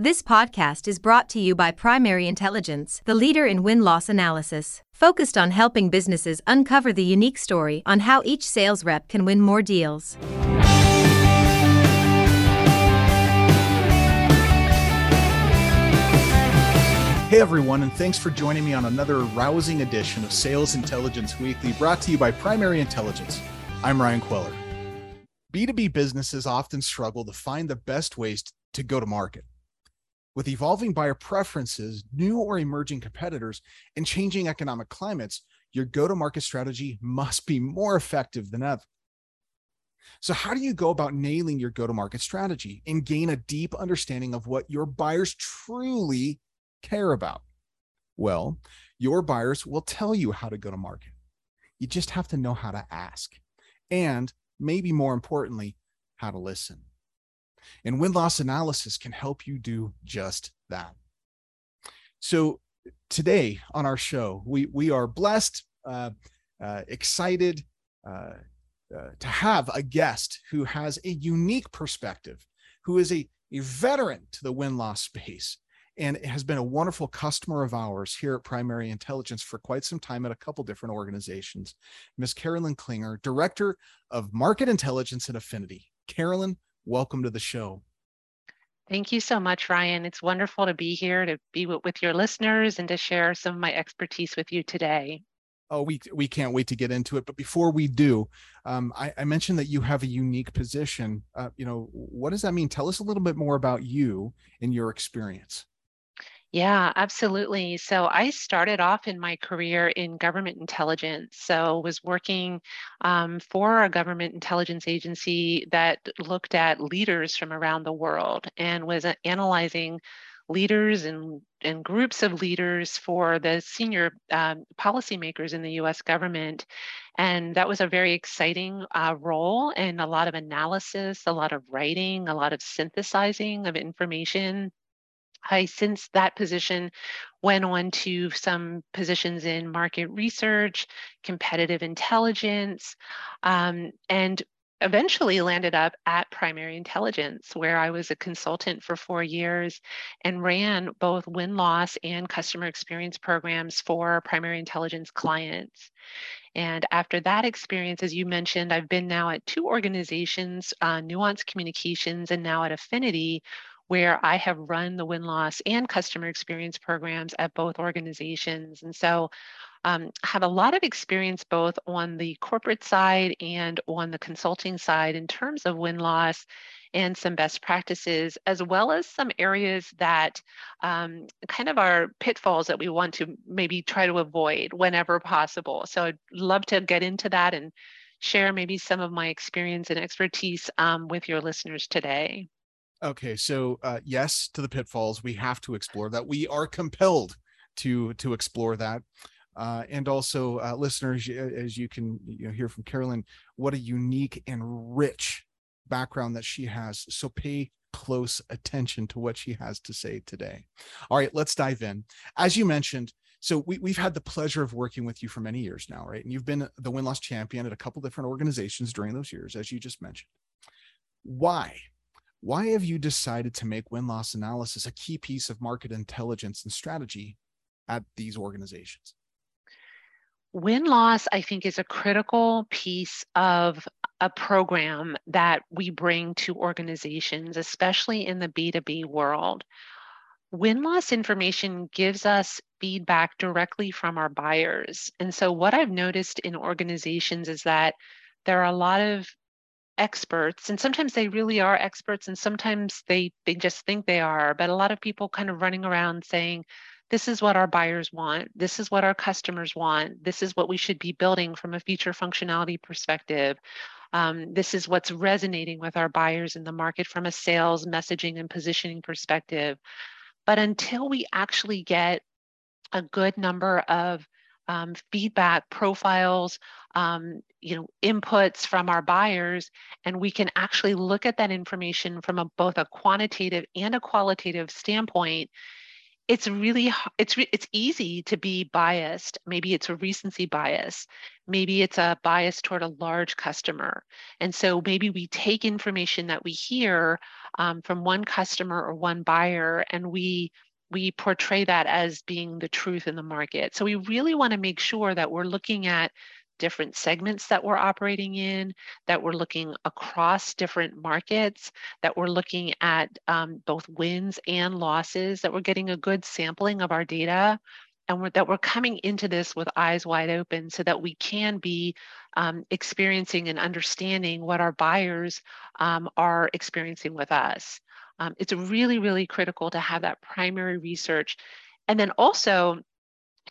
This podcast is brought to you by Primary Intelligence, the leader in win loss analysis, focused on helping businesses uncover the unique story on how each sales rep can win more deals. Hey everyone, and thanks for joining me on another rousing edition of Sales Intelligence Weekly brought to you by Primary Intelligence. I'm Ryan Queller. B2B businesses often struggle to find the best ways to go to market. With evolving buyer preferences, new or emerging competitors, and changing economic climates, your go to market strategy must be more effective than ever. So, how do you go about nailing your go to market strategy and gain a deep understanding of what your buyers truly care about? Well, your buyers will tell you how to go to market. You just have to know how to ask. And maybe more importantly, how to listen. And win loss analysis can help you do just that. So, today on our show, we, we are blessed, uh, uh, excited uh, uh to have a guest who has a unique perspective, who is a, a veteran to the win loss space and has been a wonderful customer of ours here at Primary Intelligence for quite some time at a couple different organizations. Ms. Carolyn Klinger, Director of Market Intelligence and Affinity. Carolyn, welcome to the show. Thank you so much, Ryan. It's wonderful to be here to be with your listeners and to share some of my expertise with you today. Oh, we we can't wait to get into it. But before we do, um, I, I, mentioned that you have a unique position. Uh, you know, what does that mean? Tell us a little bit more about you and your experience. Yeah, absolutely. So I started off in my career in government intelligence. So was working um, for a government intelligence agency that looked at leaders from around the world and was uh, analyzing leaders and, and groups of leaders for the senior um, policymakers in the US government. And that was a very exciting uh, role and a lot of analysis, a lot of writing, a lot of synthesizing of information I, since that position, went on to some positions in market research, competitive intelligence, um, and eventually landed up at Primary Intelligence, where I was a consultant for four years and ran both win loss and customer experience programs for Primary Intelligence clients. And after that experience, as you mentioned, I've been now at two organizations, uh, Nuance Communications and now at Affinity, where I have run the win loss and customer experience programs at both organizations. And so um, have a lot of experience both on the corporate side and on the consulting side in terms of win loss and some best practices, as well as some areas that um, kind of are pitfalls that we want to maybe try to avoid whenever possible. So I'd love to get into that and share maybe some of my experience and expertise um, with your listeners today. Okay, so uh, yes to the pitfalls. We have to explore that. We are compelled to to explore that. Uh, and also, uh, listeners, as you can you know, hear from Carolyn, what a unique and rich background that she has. So pay close attention to what she has to say today. All right, let's dive in. As you mentioned, so we, we've had the pleasure of working with you for many years now, right? And you've been the win loss champion at a couple different organizations during those years, as you just mentioned. Why? Why have you decided to make win loss analysis a key piece of market intelligence and strategy at these organizations? Win loss, I think, is a critical piece of a program that we bring to organizations, especially in the B2B world. Win loss information gives us feedback directly from our buyers. And so, what I've noticed in organizations is that there are a lot of experts and sometimes they really are experts and sometimes they they just think they are but a lot of people kind of running around saying this is what our buyers want. This is what our customers want. This is what we should be building from a feature functionality perspective. Um, this is what's resonating with our buyers in the market from a sales messaging and positioning perspective. But until we actually get a good number of um, feedback profiles um, you know inputs from our buyers and we can actually look at that information from a, both a quantitative and a qualitative standpoint. It's really it's it's easy to be biased. Maybe it's a recency bias. Maybe it's a bias toward a large customer. And so maybe we take information that we hear um, from one customer or one buyer, and we we portray that as being the truth in the market. So we really want to make sure that we're looking at different segments that we're operating in, that we're looking across different markets, that we're looking at um, both wins and losses, that we're getting a good sampling of our data, and we're, that we're coming into this with eyes wide open so that we can be um, experiencing and understanding what our buyers um, are experiencing with us. Um, it's really, really critical to have that primary research. And then also,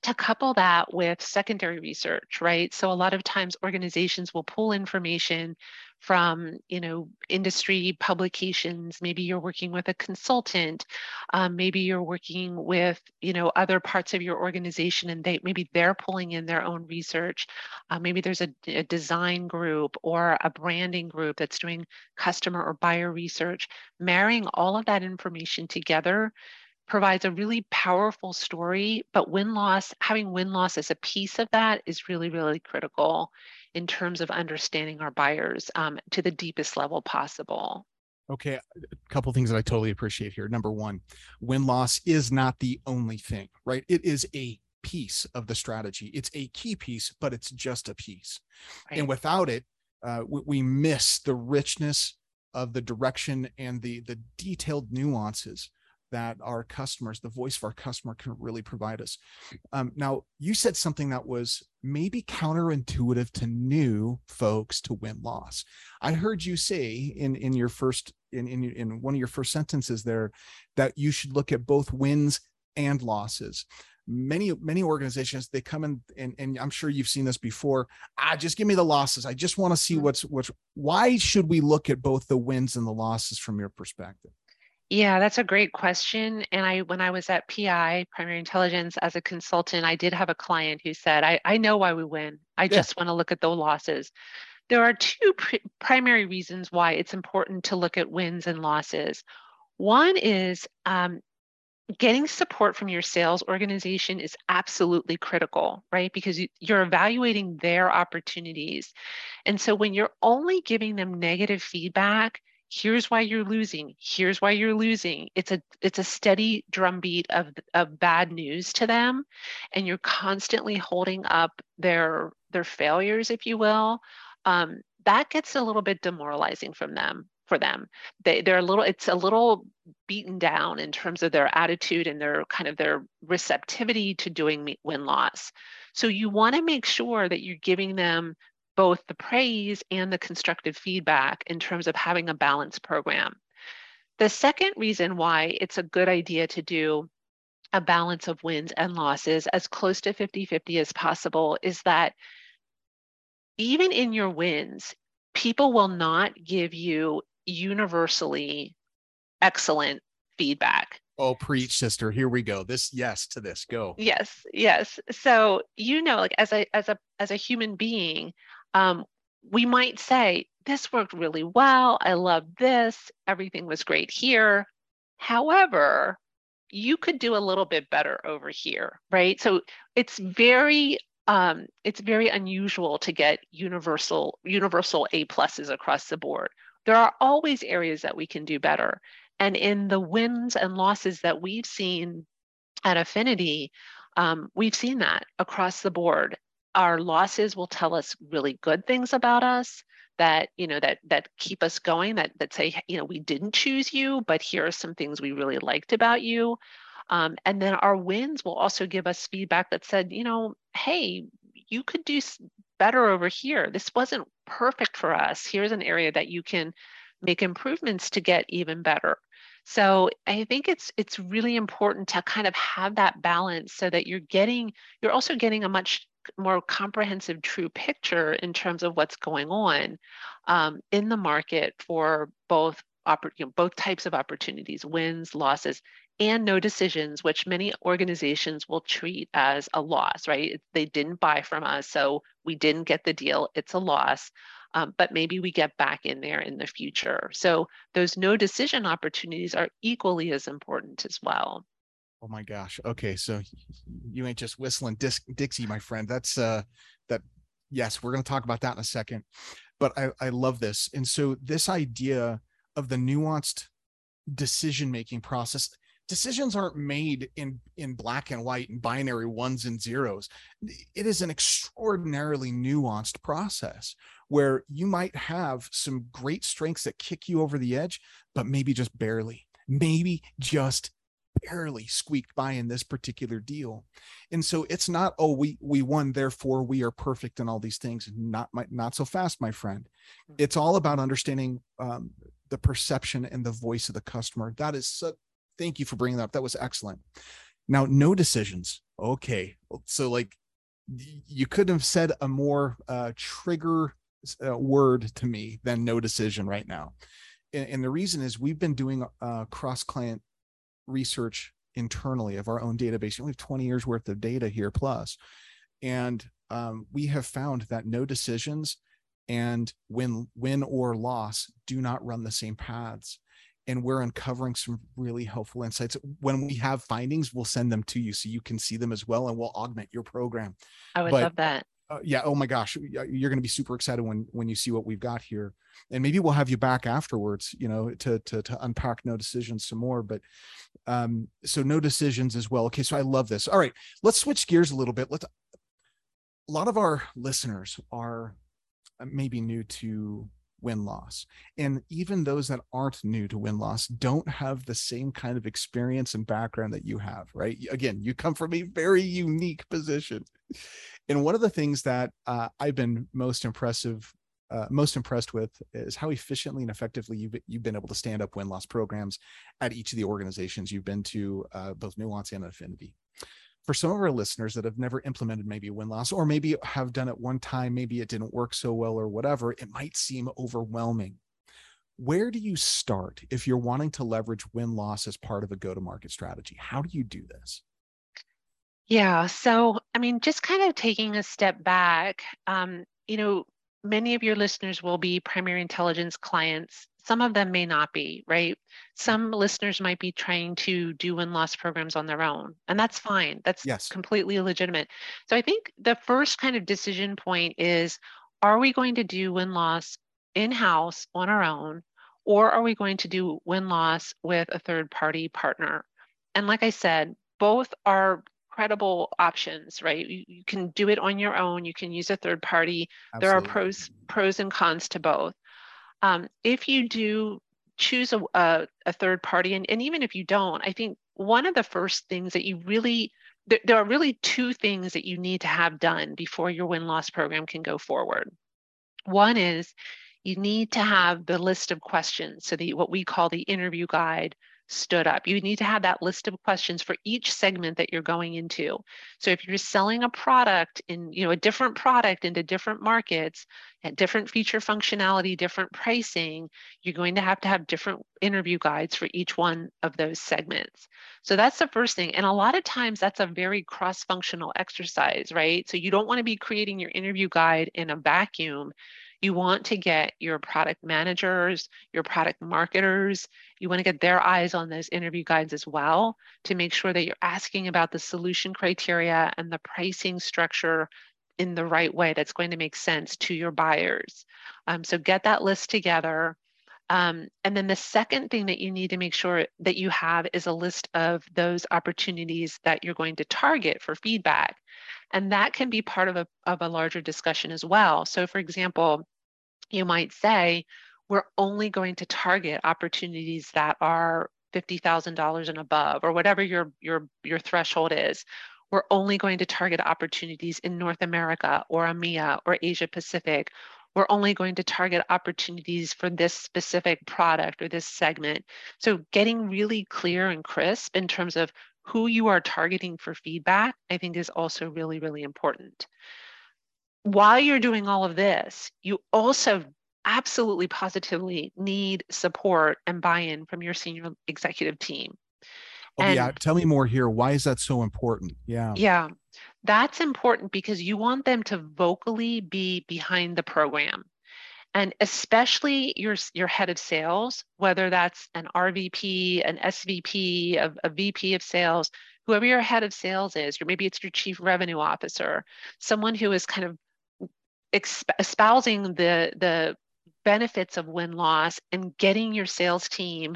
to couple that with secondary research, right? So a lot of times organizations will pull information from, you know, industry publications. Maybe you're working with a consultant. Um, maybe you're working with, you know, other parts of your organization, and they maybe they're pulling in their own research. Uh, maybe there's a, a design group or a branding group that's doing customer or buyer research. Marrying all of that information together provides a really powerful story, but win loss, having win loss as a piece of that is really, really critical in terms of understanding our buyers um, to the deepest level possible. Okay, a couple things that I totally appreciate here. Number one, win loss is not the only thing, right? It is a piece of the strategy. It's a key piece, but it's just a piece. Right. And without it, uh, we, we miss the richness of the direction and the the detailed nuances that our customers, the voice of our customer, can really provide us. Um, now, you said something that was maybe counterintuitive to new folks to win loss. I heard you say in in your first in in in one of your first sentences there that you should look at both wins and losses many many organizations they come in and, and i'm sure you've seen this before ah just give me the losses i just want to see mm. what's what's why should we look at both the wins and the losses from your perspective yeah, that's a great question. And I, when I was at PI, Primary Intelligence, as a consultant, I did have a client who said, I, I know why we win. I yeah. just want to look at the losses. There are two pr- primary reasons why it's important to look at wins and losses. One is um, getting support from your sales organization is absolutely critical, right? Because you're evaluating their opportunities. And so when you're only giving them negative feedback, here's why you're losing. Here's why you're losing. It's a it's a steady drumbeat of of bad news to them and you're constantly holding up their their failures if you will. Um, that gets a little bit demoralizing from them for them. They, they're a little it's a little beaten down in terms of their attitude and their kind of their receptivity to doing win loss so you want to make sure that you're giving them both the praise and the constructive feedback in terms of having a balanced program. The second reason why it's a good idea to do a balance of wins and losses as close to 50 50 as possible is that even in your wins, people will not give you universally excellent feedback. Oh, preach, sister. Here we go. This yes to this. Go. Yes, yes. So you know, like as a as a as a human being, um, we might say, This worked really well. I love this. Everything was great here. However, you could do a little bit better over here, right? So it's very um, it's very unusual to get universal universal A pluses across the board. There are always areas that we can do better. And in the wins and losses that we've seen at Affinity, um, we've seen that across the board our losses will tell us really good things about us that you know that that keep us going that that say you know we didn't choose you but here are some things we really liked about you. Um, and then our wins will also give us feedback that said you know hey you could do better over here. This wasn't perfect for us. Here's an area that you can make improvements to get even better. So i think it's it's really important to kind of have that balance so that you're getting you're also getting a much more comprehensive, true picture in terms of what's going on um, in the market for both you know, both types of opportunities, wins, losses, and no decisions, which many organizations will treat as a loss, right? They didn't buy from us, so we didn't get the deal. It's a loss. Um, but maybe we get back in there in the future. So those no decision opportunities are equally as important as well. Oh my gosh. Okay, so you ain't just whistling Dixie, my friend. That's uh that yes, we're going to talk about that in a second. But I I love this. And so this idea of the nuanced decision making process decisions aren't made in in black and white and binary ones and zeros it is an extraordinarily nuanced process where you might have some great strengths that kick you over the edge but maybe just barely maybe just barely squeaked by in this particular deal. And so it's not oh we we won therefore we are perfect and all these things. Not my not so fast my friend. Hmm. it's all about understanding um, the perception and the voice of the customer. That is so thank you for bringing that up. That was excellent. Now no decisions. Okay. So like you couldn't have said a more uh, trigger uh, word to me than no decision right now. And, and the reason is we've been doing uh, cross client research internally of our own database. We have 20 years worth of data here plus. And um, we have found that no decisions and win win or loss do not run the same paths and we're uncovering some really helpful insights when we have findings we'll send them to you so you can see them as well and we'll augment your program i would but, love that uh, yeah oh my gosh you're going to be super excited when when you see what we've got here. And maybe we'll have you back afterwards you know to to, to unpack no decisions some more but um so no decisions as well. Okay so i love this. All right let's switch gears a little bit. Let's a lot of our listeners are uh, maybe new to win loss. And even those that aren't new to win loss don't have the same kind of experience and background that you have, right? Again, you come from a very unique position. And one of the things that uh, I've been most impressive, uh, most impressed with is how efficiently and effectively you've, you've been able to stand up win loss programs at each of the organizations you've been to, uh, both Nuance and Affinity for some of our listeners that have never implemented maybe win loss or maybe have done it one time maybe it didn't work so well or whatever it might seem overwhelming. Where do you start if you're wanting to leverage win loss as part of a go to market strategy? How do you do this? Yeah so i mean just kind of taking a step back um, you know many of your listeners will be primary intelligence clients some of them may not be, right? Some listeners might be trying to do win loss programs on their own, and that's fine. That's yes. completely legitimate. So I think the first kind of decision point is are we going to do win loss in house on our own, or are we going to do win loss with a third party partner? And like I said, both are credible options, right? You, you, can do it on your own. You can use a third party. Absolutely. There are pros pros and cons to both. Um, if you do choose a, a, a third party, and, and even if you don't, I think one of the first things that you really there, there are really two things that you need to have done before your win loss program can go forward. One is you need to have the list of questions, so the what we call the interview guide stood up. You need to have that list of questions for each segment that you're going into. So if you're selling a product in, you know, a different product into different markets at different feature functionality, different pricing, you're going to have to have different interview guides for each one of those segments. So that's the first thing. And a lot of times that's a very cross-functional exercise, right? So you don't want to be creating your interview guide in a vacuum you want to get your product managers, your product marketers, you want to get their eyes on those interview guides as well to make sure that you're asking about the solution criteria and the pricing structure in the right way that's going to make sense to your buyers. Um, so get that list together. Um, and then the second thing that you need to make sure that you have is a list of those opportunities that you're going to target for feedback. And that can be part of a, of a larger discussion as well. So, for example, you might say, we're only going to target opportunities that are $50,000 and above, or whatever your, your, your threshold is. We're only going to target opportunities in North America or EMEA or Asia Pacific. We're only going to target opportunities for this specific product or this segment. So, getting really clear and crisp in terms of who you are targeting for feedback, I think is also really, really important. While you're doing all of this, you also absolutely positively need support and buy-in from your senior executive team. Oh, and, yeah, tell me more here. Why is that so important? Yeah. Yeah. That's important because you want them to vocally be behind the program. And especially your your head of sales whether that's an rvp an svp a, a vp of sales whoever your head of sales is or maybe it's your chief revenue officer someone who is kind of espousing the the benefits of win loss and getting your sales team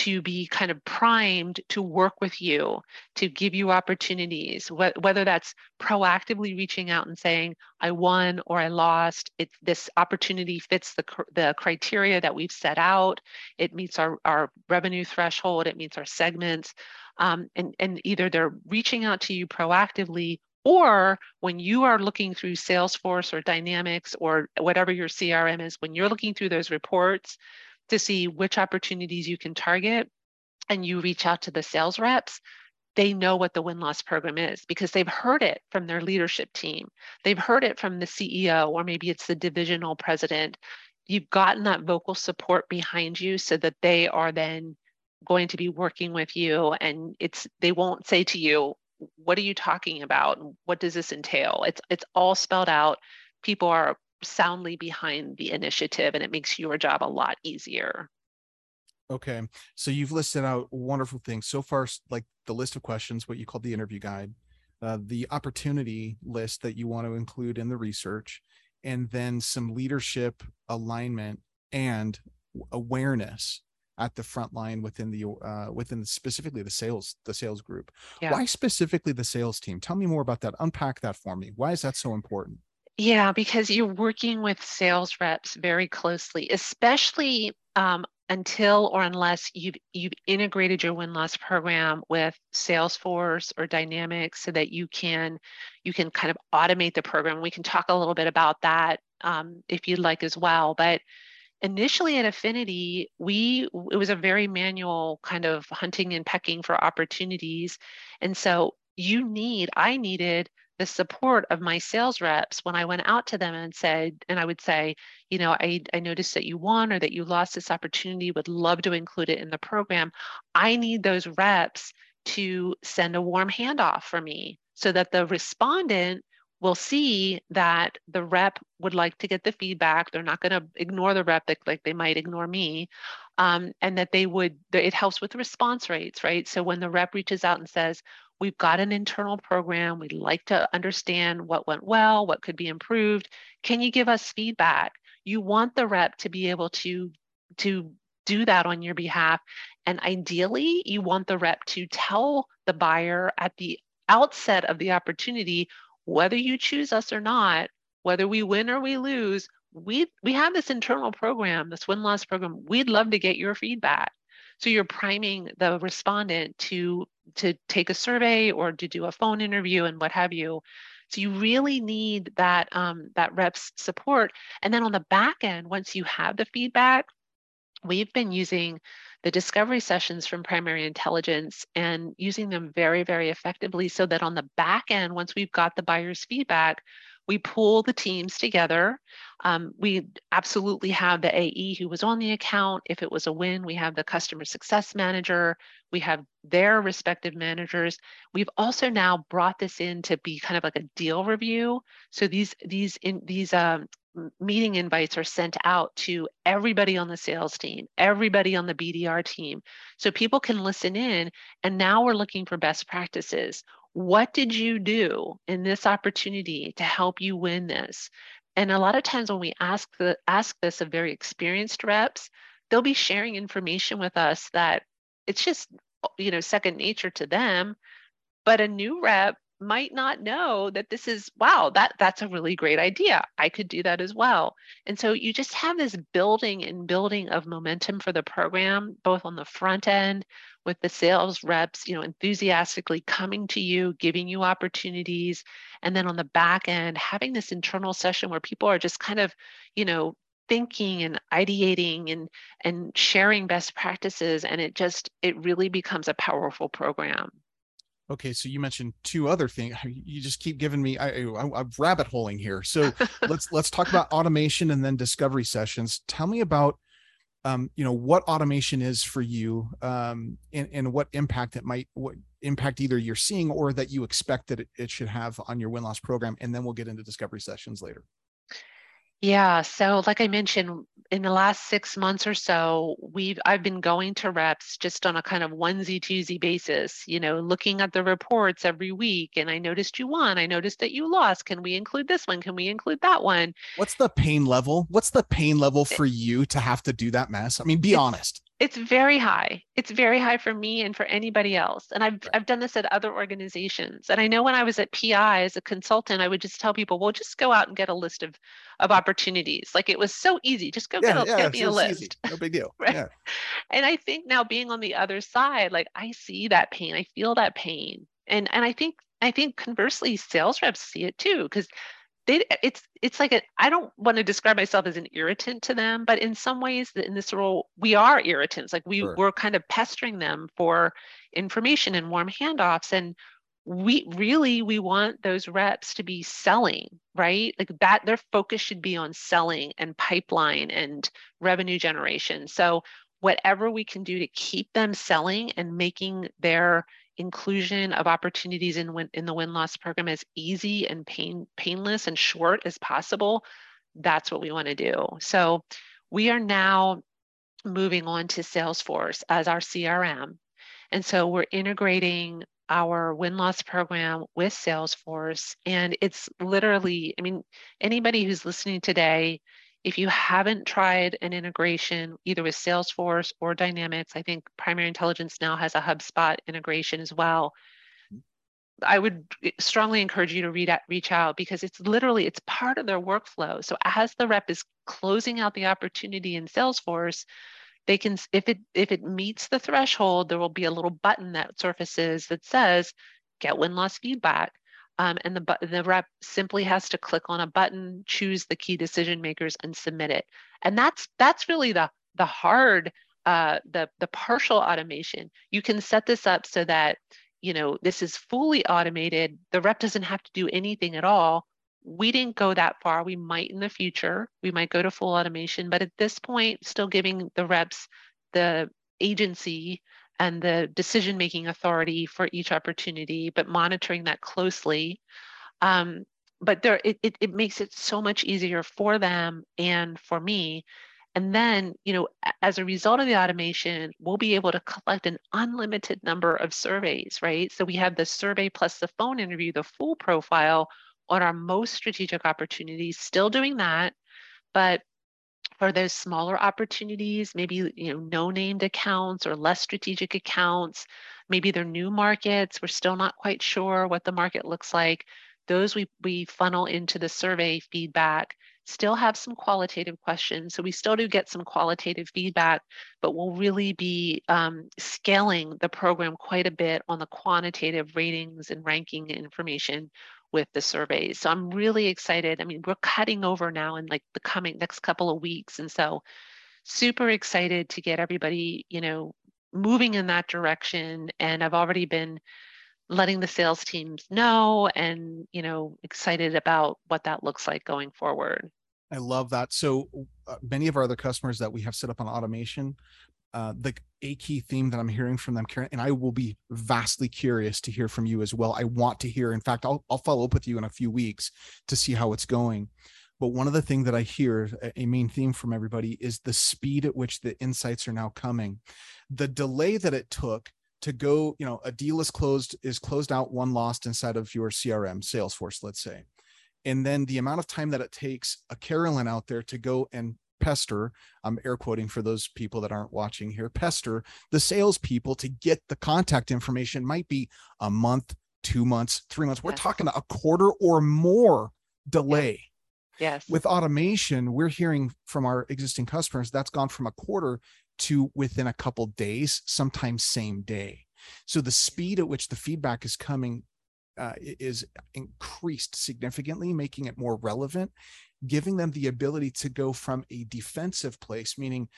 to be kind of primed to work with you, to give you opportunities, wh- whether that's proactively reaching out and saying, I won or I lost. It, this opportunity fits the, the criteria that we've set out. It meets our, our revenue threshold, it meets our segments. Um, and, and either they're reaching out to you proactively or when you are looking through Salesforce or Dynamics or whatever your CRM is, when you're looking through those reports, to see which opportunities you can target and you reach out to the sales reps, they know what the win loss program is because they've heard it from their leadership team. They've heard it from the CEO, or maybe it's the divisional president. You've gotten that vocal support behind you so that they are then going to be working with you and it's they won't say to you what are you talking about what does this entail it's it's all spelled out people are soundly behind the initiative and it makes your job a lot easier. Okay. So you've listed out wonderful things so far, like the list of questions, what you call the interview guide, uh, the opportunity list that you want to include in the research, and then some leadership alignment and awareness at the front line within the uh, within specifically the sales the sales group. Yeah. Why specifically the sales team? Tell me more about that. Unpack that for me. Why is that so important? Yeah, because you're working with sales reps very closely, especially um, until or unless you've you've integrated your win loss program with Salesforce or Dynamics, so that you can you can kind of automate the program. We can talk a little bit about that um, if you'd like as well. But initially at Affinity, we it was a very manual kind of hunting and pecking for opportunities, and so you need I needed the support of my sales reps when I went out to them and said, and I would say, you know, I, I noticed that you won or that you lost this opportunity, would love to include it in the program. I need those reps to send a warm handoff for me so that the respondent will see that the rep would like to get the feedback. They're not going to ignore the rep like they might ignore me. Um, and that they would, it helps with response rates, right? So when the rep reaches out and says, We've got an internal program. We'd like to understand what went well, what could be improved. Can you give us feedback? You want the rep to be able to, to do that on your behalf. And ideally, you want the rep to tell the buyer at the outset of the opportunity whether you choose us or not, whether we win or we lose, we we have this internal program, this win loss program. We'd love to get your feedback. So you're priming the respondent to to take a survey or to do a phone interview and what have you. So you really need that um, that reps support. And then on the back end, once you have the feedback, we've been using the discovery sessions from primary intelligence and using them very, very effectively so that on the back end, once we've got the buyer's feedback, we pull the teams together. Um, we absolutely have the AE who was on the account. If it was a win, we have the customer success manager. We have their respective managers. We've also now brought this in to be kind of like a deal review. So these these in these um, meeting invites are sent out to everybody on the sales team, everybody on the BDR team. So people can listen in. And now we're looking for best practices. What did you do in this opportunity to help you win this? And a lot of times when we ask the ask this of very experienced reps, they'll be sharing information with us that it's just you know second nature to them. But a new rep might not know that this is wow that that's a really great idea. I could do that as well. And so you just have this building and building of momentum for the program both on the front end with the sales reps you know enthusiastically coming to you giving you opportunities. And then on the back end having this internal session where people are just kind of you know thinking and ideating and and sharing best practices. And it just it really becomes a powerful program Okay, so you mentioned two other things. You just keep giving me I, I, am rabbit holing here. So let's let's talk about automation and then discovery sessions. Tell me about um, you know what automation is for you um, and, and what impact it might what impact either you're seeing or that you expect that it, it should have on your win loss program and then we'll get into discovery sessions later yeah, so like I mentioned, in the last six months or so, we've I've been going to reps just on a kind of onesie twosie basis, you know, looking at the reports every week. And I noticed you won. I noticed that you lost. Can we include this one? Can we include that one? What's the pain level? What's the pain level eh for you to have to do that mess? I mean, be honest It's very high. It's very high for me and for anybody else. And I've I've done this at other organizations. And I know when I was at PI as a consultant, I would just tell people, well, just go out and get a list of of opportunities. Like it was so easy. Just go yeah, get, a, yeah, get me a list. Easy. No big deal. right? Yeah. And I think now being on the other side, like I see that pain. I feel that pain. And and I think I think conversely, sales reps see it too, because they it's it's like a I don't want to describe myself as an irritant to them, but in some ways in this role we are irritants. Like we sure. we're kind of pestering them for information and warm handoffs. And we really we want those reps to be selling, right? Like that their focus should be on selling and pipeline and revenue generation. So whatever we can do to keep them selling and making their inclusion of opportunities in, in the win-loss program as easy and pain, painless and short as possible, that's what we want to do. So we are now moving on to Salesforce as our CRM. And so we're integrating our win-loss program with Salesforce. And it's literally, I mean, anybody who's listening today if you haven't tried an integration either with Salesforce or Dynamics, I think Primary Intelligence now has a HubSpot integration as well. Mm-hmm. I would strongly encourage you to read out, reach out because it's literally it's part of their workflow. So as the rep is closing out the opportunity in Salesforce, they can if it if it meets the threshold, there will be a little button that surfaces that says get win loss feedback. Um, and the, the rep simply has to click on a button, choose the key decision makers, and submit it. And that's that's really the the hard, uh, the the partial automation. You can set this up so that you know this is fully automated. The rep doesn't have to do anything at all. We didn't go that far. We might in the future. We might go to full automation, but at this point, still giving the reps the agency and the decision making authority for each opportunity, but monitoring that closely. Um, but there, it, it, it makes it so much easier for them and for me. And then, you know, as a result of the automation, we'll be able to collect an unlimited number of surveys, right? So we have the survey plus the phone interview, the full profile on our most strategic opportunities, still doing that. But for those smaller opportunities, maybe you know no named accounts or less strategic accounts, maybe they're new markets, we're still not quite sure what the market looks like. Those we, we funnel into the survey feedback, still have some qualitative questions. So we still do get some qualitative feedback, but we'll really be um, scaling the program quite a bit on the quantitative ratings and ranking information with the surveys. So I'm really excited. I mean, we're cutting over now in like the coming next couple of weeks. And so super excited to get everybody, you know, moving in that direction. And I've already been letting the sales teams know and, you know, excited about what that looks like going forward. I love that. So uh, many of our other customers that we have set up on automation uh, the a key theme that I'm hearing from them, Karen, and I will be vastly curious to hear from you as well. I want to hear. In fact, I'll I'll follow up with you in a few weeks to see how it's going. But one of the things that I hear, a main theme from everybody, is the speed at which the insights are now coming. The delay that it took to go, you know, a deal is closed, is closed out, won lost inside of your CRM, Salesforce, let's say. And then the amount of time that it takes a Carolyn out there to go and pester, I'm air quoting for those people that aren't watching here, pester the salespeople to get the contact information might be a month, two months, three months. We're yes. talking a quarter or more delay. Yes. With automation, we're hearing from our existing customers that's gone from a quarter to within a couple days, sometimes same day. So the speed at which the feedback is coming uh, is increased significantly, making it more relevant giving them the ability to go from a defensive place, meaning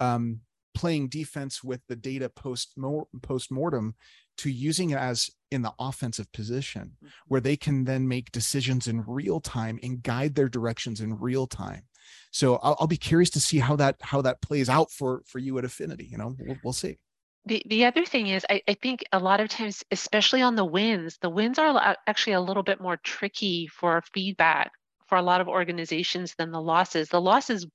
um, playing defense with the data post post mortem, to using it as in the offensive position, mm-hmm. where they can then make decisions in real time and guide their directions in real time. So I'll, I'll be curious to see how that how that plays out for for you at Affinity. You know, we'll, we'll see. The, the other thing is, I, I think a lot of times, especially on the wins, the wins are actually a little bit more tricky for feedback for a lot of organizations than the losses. The losses,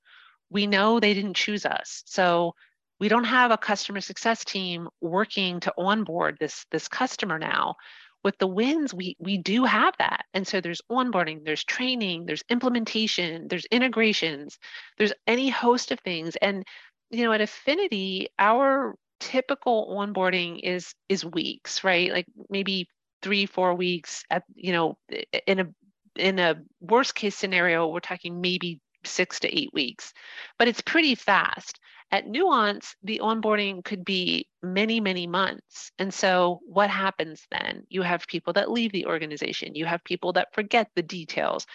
we know they didn't choose us. So we don't have a customer success team working to onboard this, this customer now. With the wins, we, we do have that. And so there's onboarding, there's training, there's implementation, there's integrations, there's any host of things. And you know, at Affinity, our typical onboarding is is weeks, right? Like maybe three, four weeks at, you know, in a in a worst case scenario, we're talking maybe six to eight weeks, but it's pretty fast. At Nuance, the onboarding could be many, many months. And so, what happens then? You have people that leave the organization, you have people that forget the details.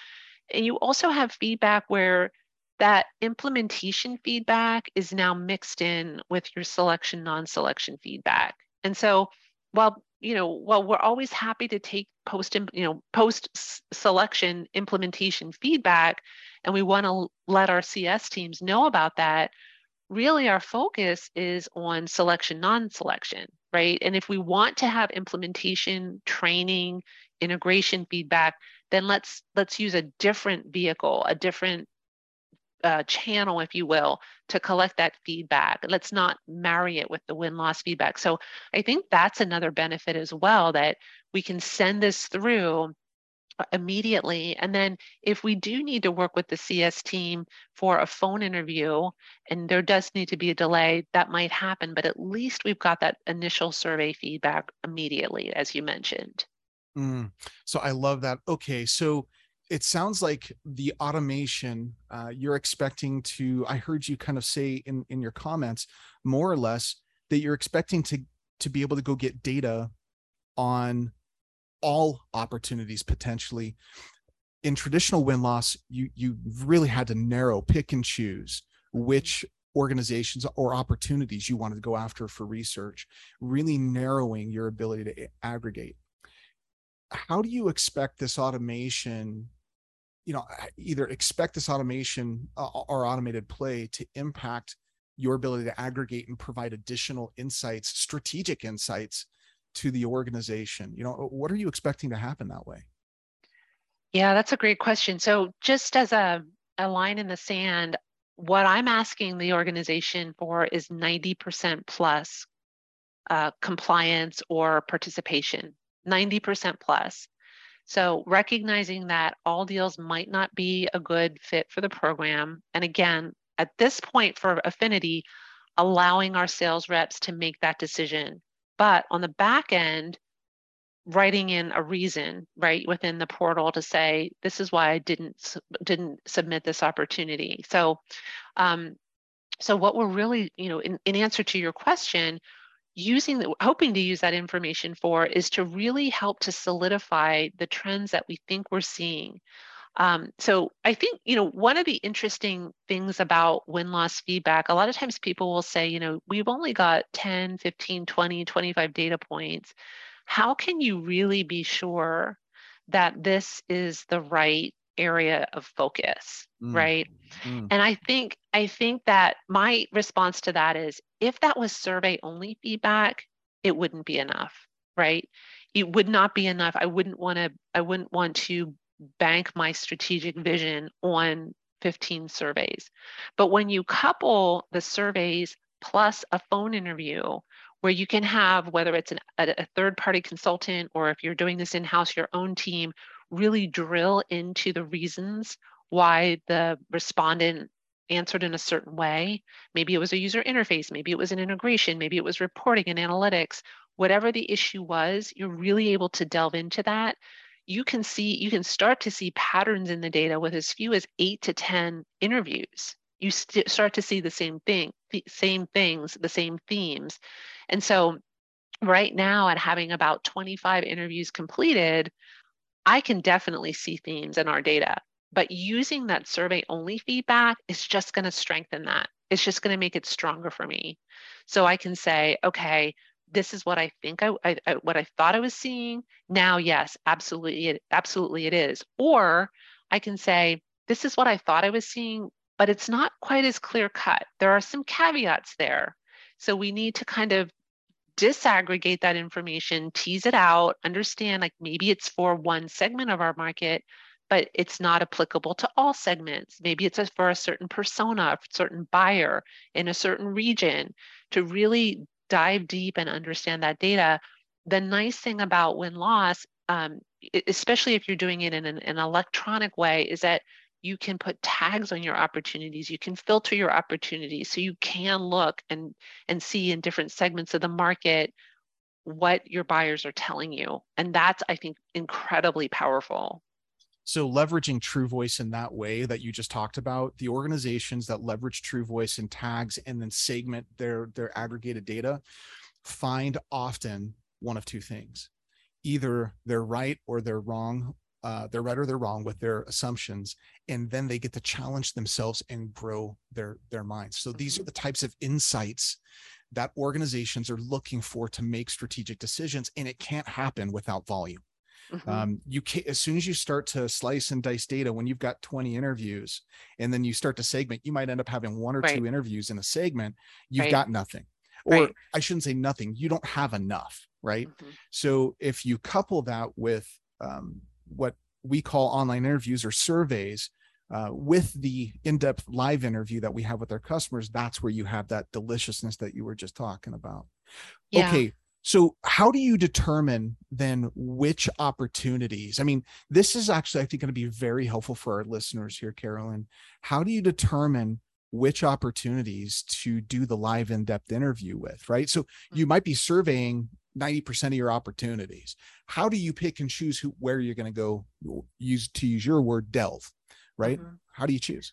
And you also have feedback where that implementation feedback is now mixed in with your selection non-selection feedback and so while you know well, we're always happy to take post you know post selection implementation feedback and we want to let our cs teams know about that. Really our focus is on selection non-selection right? And if we want to have implementation training integration feedback then let's let's use a different vehicle a different uh, channel, if you will, to collect that feedback. Let's not marry it with the win loss feedback. So I think that's another benefit as well that we can send this through uh, immediately. And then if we do need to work with the CS team for a phone interview and there does need to be a delay, that might happen, but at least we've got that initial survey feedback immediately, as you mentioned. Mm, so I love that. Okay. So it sounds like the automation uh, you're expecting to i heard you kind of say in in your comments more or less that you're expecting to to be able to go get data on all opportunities potentially. In traditional win loss you you really had to narrow pick and choose which organizations or opportunities you wanted to go after for research really narrowing your ability to aggregate. How do you expect this automation you know either expect this automation uh, or automated play to impact your ability to aggregate and provide additional insights strategic insights to the organization. You know what are you expecting to happen that way? Yeah that's a great question. So just as a, a line in the sand what i'm asking the organization for is 90% plus uh, compliance or participation 90% plus so recognizing that all deals might not be a good fit for the program. And again, at this point for Affinity, allowing our sales reps to make that decision. But on the back end, writing in a reason right within the portal to say this is why I didn't didn't submit this opportunity. So um, so what we're really, you know, in, in answer to your question, using the, hoping to use that information for is to really help to solidify the trends that we think we're seeing. Um, so i think you know one of the interesting things about win-loss feedback a lot of times people will say you know we've only got 10 15 20 25 data points. How can you really be sure that this is the right area of focus mm. right mm. and i think i think that my response to that is if that was survey only feedback it wouldn't be enough right it would not be enough i wouldn't want to i wouldn't want to bank my strategic vision on 15 surveys but when you couple the surveys plus a phone interview where you can have whether it's an, a, a third party consultant or if you're doing this in house your own team really drill into the reasons why the respondent answered in a certain way. Maybe it was a user interface, maybe it was an integration, maybe it was reporting and analytics. Whatever the issue was, you're really able to delve into that. You can see, you can start to see patterns in the data with as few as eight to 10 interviews. You st- start to see the same thing, the same things, the same themes. And so, right now, at having about 25 interviews completed, I can definitely see themes in our data, but using that survey only feedback is just going to strengthen that. It's just going to make it stronger for me. So I can say, okay, this is what I think I, I, I, what I thought I was seeing. Now, yes, absolutely, it, absolutely it is. Or I can say, this is what I thought I was seeing, but it's not quite as clear cut. There are some caveats there. So we need to kind of disaggregate that information, tease it out, understand like maybe it's for one segment of our market, but it's not applicable to all segments. Maybe it's for a certain persona, a certain buyer in a certain region to really dive deep and understand that data. The nice thing about win loss, um, especially if you're doing it in an, an electronic way, is that you can put tags on your opportunities you can filter your opportunities so you can look and and see in different segments of the market what your buyers are telling you and that's i think incredibly powerful. So leveraging TruVoice in that way that you just talked about the organizations that leverage TruVoice and tags and then segment their their aggregated data find often one of two things. Either they're right or they're wrong uh, they're right or they're wrong with their assumptions and then they get to challenge themselves and grow their their minds so these are mm-hmm. the types of insights that organizations are looking for to make strategic decisions and it can't happen without volume mm-hmm. um, you can as soon as you start to slice and dice data when you've got 20 interviews and then you start to segment you might end up having one or right. two interviews in a segment you've right. got nothing or right. i shouldn't say nothing you don't have enough right mm-hmm. so if you couple that with um, what we call online interviews or surveys uh, with the in-depth live interview that we have with our customers that's where you have that deliciousness that you were just talking about yeah. okay so how do you determine then which opportunities i mean this is actually i think going to be very helpful for our listeners here carolyn how do you determine which opportunities to do the live in-depth interview with right so you mm-hmm. might be surveying 90% of your opportunities. How do you pick and choose who where you're going to go use to use your word delve right? Mm-hmm. how do you choose?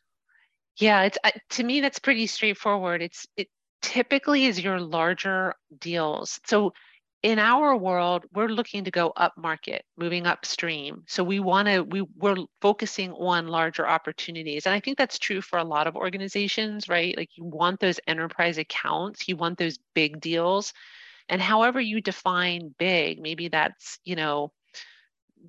Yeah it's uh, to me that's pretty straightforward. It's it typically is your larger deals. So in our world we're looking to go up market moving upstream. So we want to we we're focusing on larger opportunities. And i think that's true for a lot of organizations right? Like you want those enterprise accounts you want those big deals and however you define big, maybe that's, you know,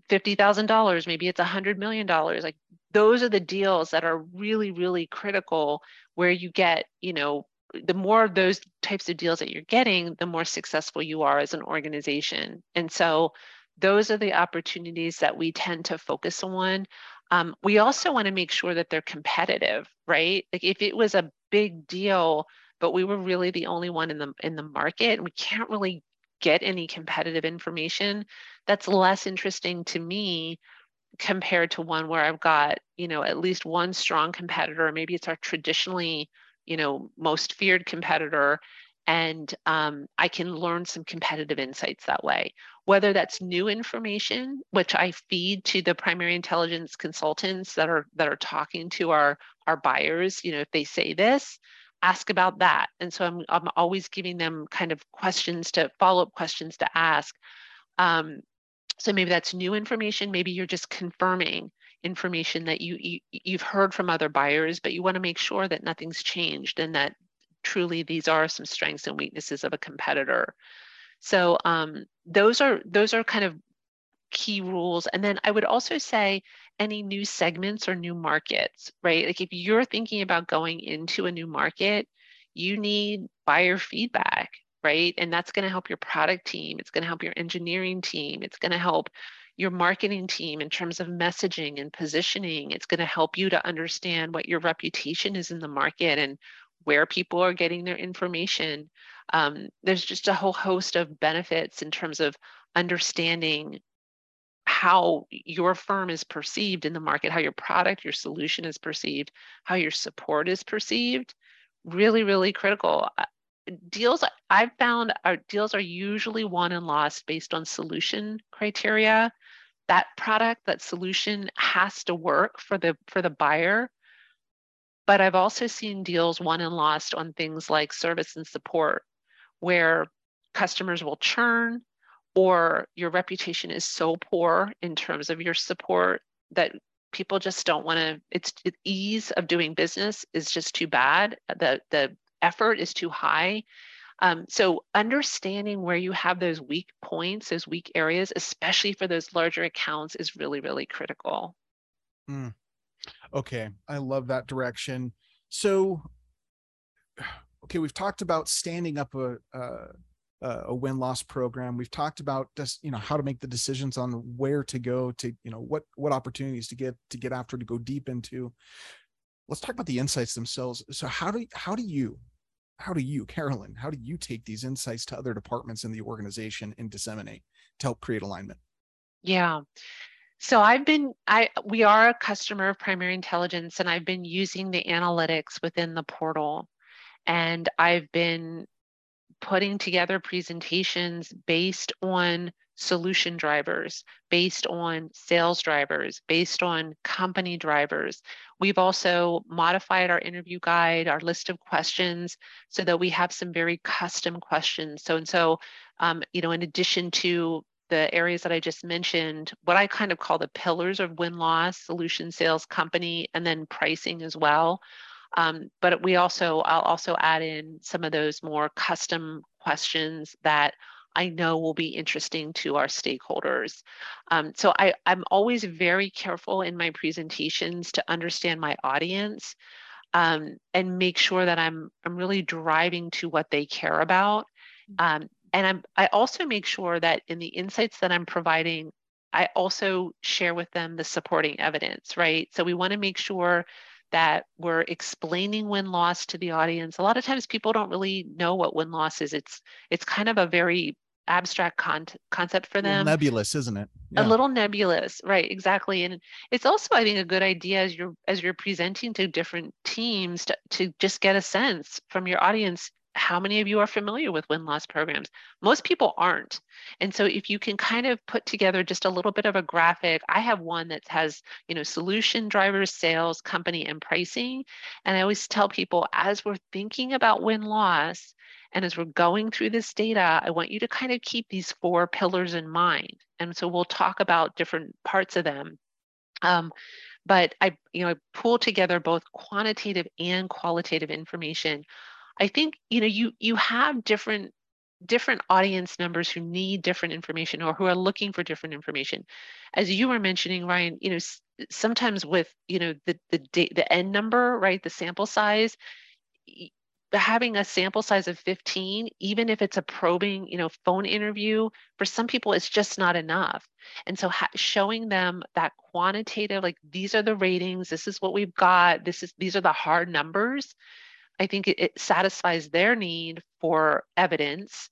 $50,000, maybe it's $100 million. Like those are the deals that are really, really critical where you get, you know, the more of those types of deals that you're getting, the more successful you are as an organization. And so those are the opportunities that we tend to focus on. Um, we also want to make sure that they're competitive, right? Like if it was a big deal, but we were really the only one in the in the market and we can't really get any competitive information that's less interesting to me compared to one where I've got, you know, at least one strong competitor, maybe it's our traditionally, you know, most feared competitor and um, I can learn some competitive insights that way. Whether that's new information, which I feed to the primary intelligence consultants that are that are talking to our our buyers, you know, if they say this, ask about that. And so I'm, I'm always giving them kind of questions to follow up questions to ask. Um, so maybe that's new information. Maybe you're just confirming information that you, you you've heard from other buyers, but you want to make sure that nothing's changed and that truly these are some strengths and weaknesses of a competitor. So um, those are those are kind of key rules. And then I would also say any new segments or new markets, right? Like if you're thinking about going into a new market, you need buyer feedback, right? And that's going to help your product team. It's going to help your engineering team. It's going to help your marketing team in terms of messaging and positioning. It's going to help you to understand what your reputation is in the market and where people are getting their information. Um, there's just a whole host of benefits in terms of understanding how your firm is perceived in the market, how your product, your solution is perceived, how your support is perceived, really, really critical. Uh, deals I've found are deals are usually won and lost based on solution criteria. That product, that solution has to work for the for the buyer. But I've also seen deals won and lost on things like service and support, where customers will churn, or your reputation is so poor in terms of your support that people just don't want to it's the ease of doing business is just too bad the the effort is too high. Um, so understanding where you have those weak points those weak areas especially for those larger accounts is really really critical. Mm. okay i love that direction. So okay we've talked about standing up a, a uh, a win loss program. We've talked about just you know how to make the decisions on where to go to you know what what opportunities to get to get after to go deep into. Let's talk about the insights themselves. So how do how do you how do you carolyn how do you take these insights to other departments in the organization and disseminate to help create alignment? Yeah. So I've been I we are a customer of primary intelligence and I've been using the analytics within the portal. And I've been putting together presentations based on solution drivers, based on sales drivers, based on company drivers. We've also modified our interview guide, our list of questions, so that we have some very custom questions. So and so, um, you know, in addition to the areas that I just mentioned, what I kind of call the pillars of win loss, solution sales company, and then pricing as well. Um, but we also, I'll also add in some of those more custom questions that I know will be interesting to our stakeholders. Um, so I, I'm always very careful in my presentations to understand my audience um, and make sure that I'm, I'm really driving to what they care about. Mm-hmm. Um, and I'm, I also make sure that in the insights that I'm providing, I also share with them the supporting evidence, right? So we want to make sure that we're explaining win loss to the audience. A lot of times people don't really know what win loss is. It's it's kind of a very abstract con- concept for them. Nebulous, isn't it? Yeah. A little nebulous, right? Exactly. And it's also, I think, a good idea as you're as you're presenting to different teams to, to just get a sense from your audience how many of you are familiar with win loss programs? Most people aren't. And so if you can kind of put together just a little bit of a graphic, I have one that has, you know, solution drivers, sales, company, and pricing. And I always tell people as we're thinking about win loss and as we're going through this data, I want you to kind of keep these four pillars in mind. And so we'll talk about different parts of them. Um, but I, you know, I pull together both quantitative and qualitative information I think you know you you have different different audience members who need different information or who are looking for different information. As you were mentioning, Ryan, you know sometimes with you know the the date the end number, right, the sample size, having a sample size of 15 even if it's a probing you know phone interview for some people it's just not enough and so ha- showing them that quantitative like these are the ratings this is what we've got this is these are the hard numbers I think it, it satisfies their need for evidence.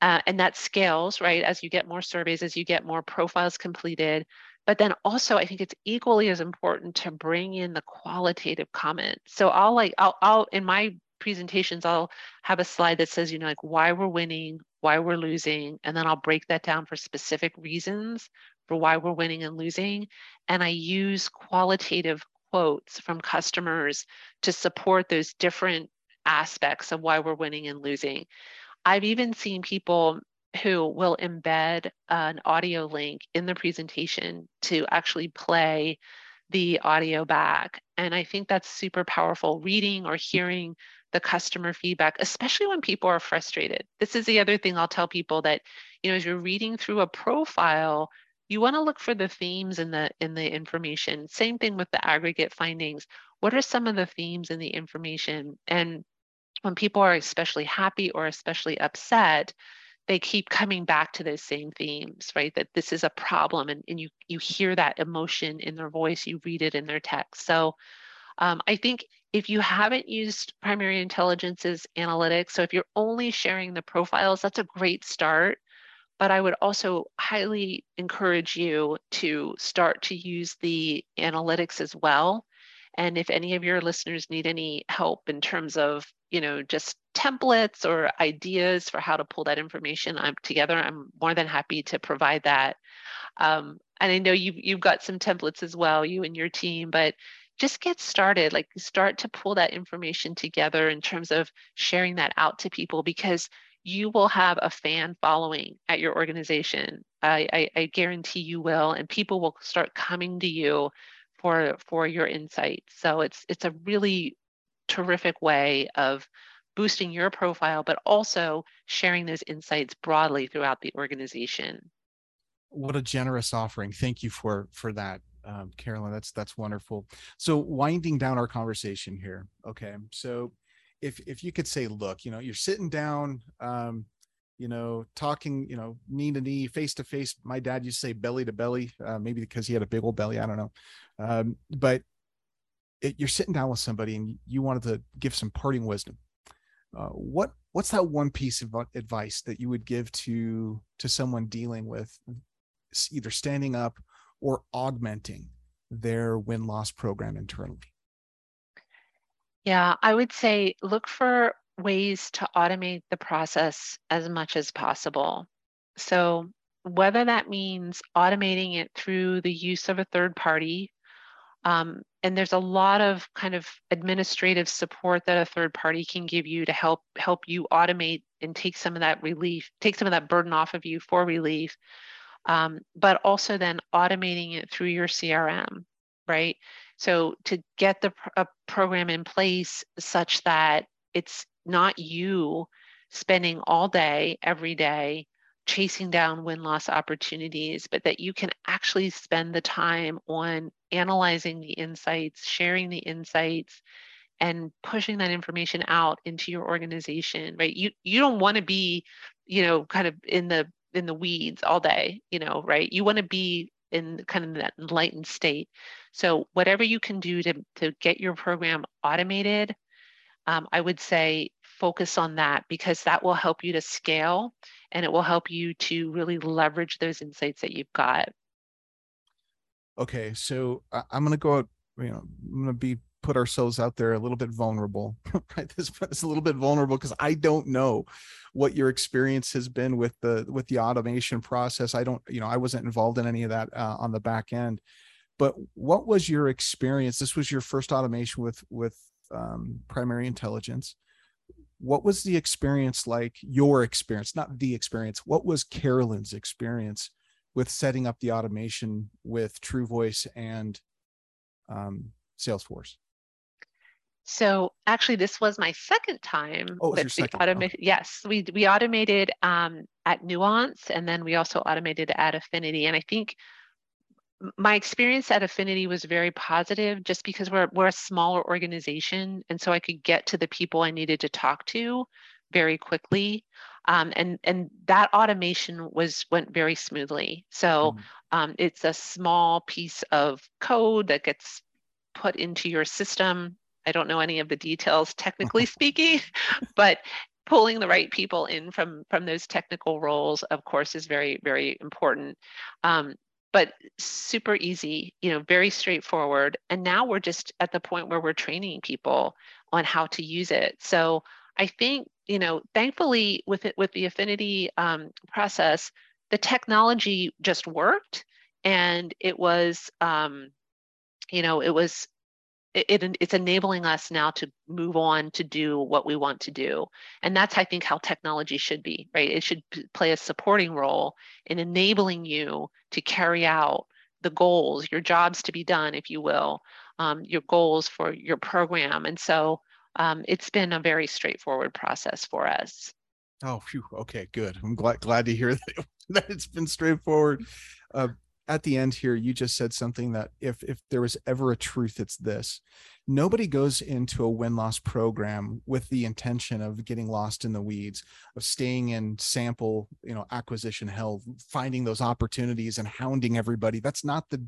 Uh, and that scales, right, as you get more surveys, as you get more profiles completed. But then also, I think it's equally as important to bring in the qualitative comment. So I'll like, I'll, I'll in my presentations, I'll have a slide that says, you know, like why we're winning, why we're losing, and then I'll break that down for specific reasons for why we're winning and losing. And I use qualitative quotes from customers to support those different aspects of why we're winning and losing. I've even seen people who will embed an audio link in the presentation to actually play the audio back. And I think that's super powerful reading or hearing the customer feedback, especially when people are frustrated. This is the other thing I'll tell people that, you know, as you're reading through a profile, you want to look for the themes in the in the information. Same thing with the aggregate findings. What are some of the themes in the information? And when people are especially happy or especially upset they keep coming back to those same themes right? That this is a problem and, and you you hear that emotion in their voice you read it in their text. So um, i think if you haven't used primary intelligence's analytics so if you're only sharing the profiles that's a great start but I would also highly encourage you to start to use the analytics as well. And if any of your listeners need any help in terms of, you know, just templates or ideas for how to pull that information I'm, together, I'm more than happy to provide that. Um, and I know you've, you've got some templates as well, you and your team, but just get started like start to pull that information together in terms of sharing that out to people because you will have a fan following at your organization. I, I, I, guarantee you will, and people will start coming to you for for your insights. So it's it's a really terrific way of boosting your profile, but also sharing those insights broadly throughout the organization. What a generous offering! Thank you for for that, um, Carolyn. That's that's wonderful. So winding down our conversation here. Okay, so if if you could say, look, you know, you're sitting down, um, you know, talking, you know, knee to knee, face to face. My dad used to say belly to belly, uh, maybe because he had a big old belly. I don't know, um, but it, you're sitting down with somebody and you wanted to give some parting wisdom. Uh, what what's that one piece of advice that you would give to to someone dealing with either standing up or augmenting their win loss program internally? Yeah, I would say look for ways to automate the process as much as possible. So, whether that means automating it through the use of a third party, um, and there's a lot of kind of administrative support that a third party can give you to help help you automate and take some of that relief, take some of that burden off of you for relief. Um, but also then automating it through your CRM, right? So to get the a uh, program in place such that it's not you spending all day every day chasing down win loss opportunities, but that you can actually spend the time on analyzing the insights, sharing the insights, and pushing that information out into your organization, right? You you don't want to be, you know, kind of in the in the weeds all day, you know, right? You want to be in kind of that enlightened state. So whatever you can do to to get your program automated, um, I would say focus on that because that will help you to scale and it will help you to really leverage those insights that you've got. Okay, so I'm going to go out, you know, I'm going to be put ourselves out there a little bit vulnerable, right? This is a little bit vulnerable because I don't know what your experience has been with the with the automation process. I don't, you know, I wasn't involved in any of that uh, on the back end. But what was your experience? This was your first automation with with um, primary intelligence what was the experience like your experience not the experience what was carolyn's experience with setting up the automation with TruVoice and um, salesforce so actually this was my second time oh, with the automation oh. yes we we automated um, at nuance and then we also automated at affinity and i think my experience at Affinity was very positive just because we're we're a smaller organization and so I could get to the people I needed to talk to very quickly um, and and that automation was went very smoothly so mm-hmm. um, it's a small piece of code that gets put into your system I don't know any of the details technically speaking but pulling the right people in from from those technical roles of course is very very important um, but super easy, you know, very straightforward. And now we're just at the point where we're training people on how to use it. So I think, you know, thankfully with it with the affinity um, process, the technology just worked, and it was, um, you know, it was it, it, it's enabling us now to move on to do what we want to do. And that's i think how technology should be right? It should play a supporting role in enabling you to carry out the goals your jobs to be done if you will um, your goals for your program. And so um, it's been a very straightforward process for us. Oh phew, okay good. I'm glad glad to hear that, that it's been straightforward. Uh, at the end here you just said something that if if there was ever a truth it's this. Nobody goes into a win-loss program with the intention of getting lost in the weeds of staying in sample you know acquisition hell finding those opportunities and hounding everybody. That's not the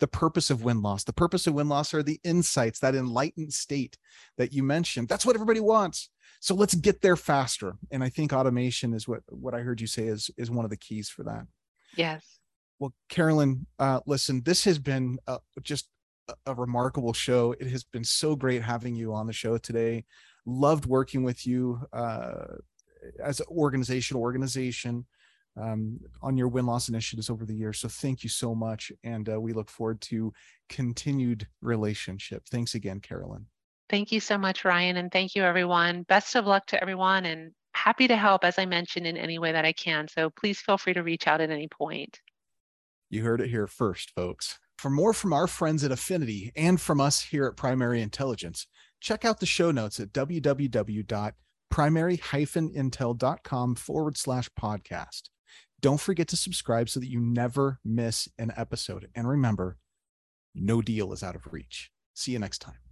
the purpose of win-loss the purpose of win-loss are the insights that enlightened state that you mentioned. That's what everybody wants. So let's get there faster. And i think automation is what what i heard you say is is one of the keys for that. Yes well, Carolyn, uh, listen, this has been uh, just a, remarkable show. It has been so great having you on the show today. Loved working with you uh, as an organization, organization um, on your win loss initiatives over the years. So thank you so much, and uh, we look forward to continued relationship. Thanks again, Carolyn. Thank you so much, Ryan, and thank you, everyone. Best of luck to everyone, and happy to help as I mentioned in any way that I can. So please feel free to reach out at any point. You heard it here first, folks. For more from our friends at Affinity and from us here at Primary Intelligence, check out the show notes at www.primary-intel.com forward slash podcast. Don't forget to subscribe so that you never miss an episode. And remember, no deal is out of reach. See you next time.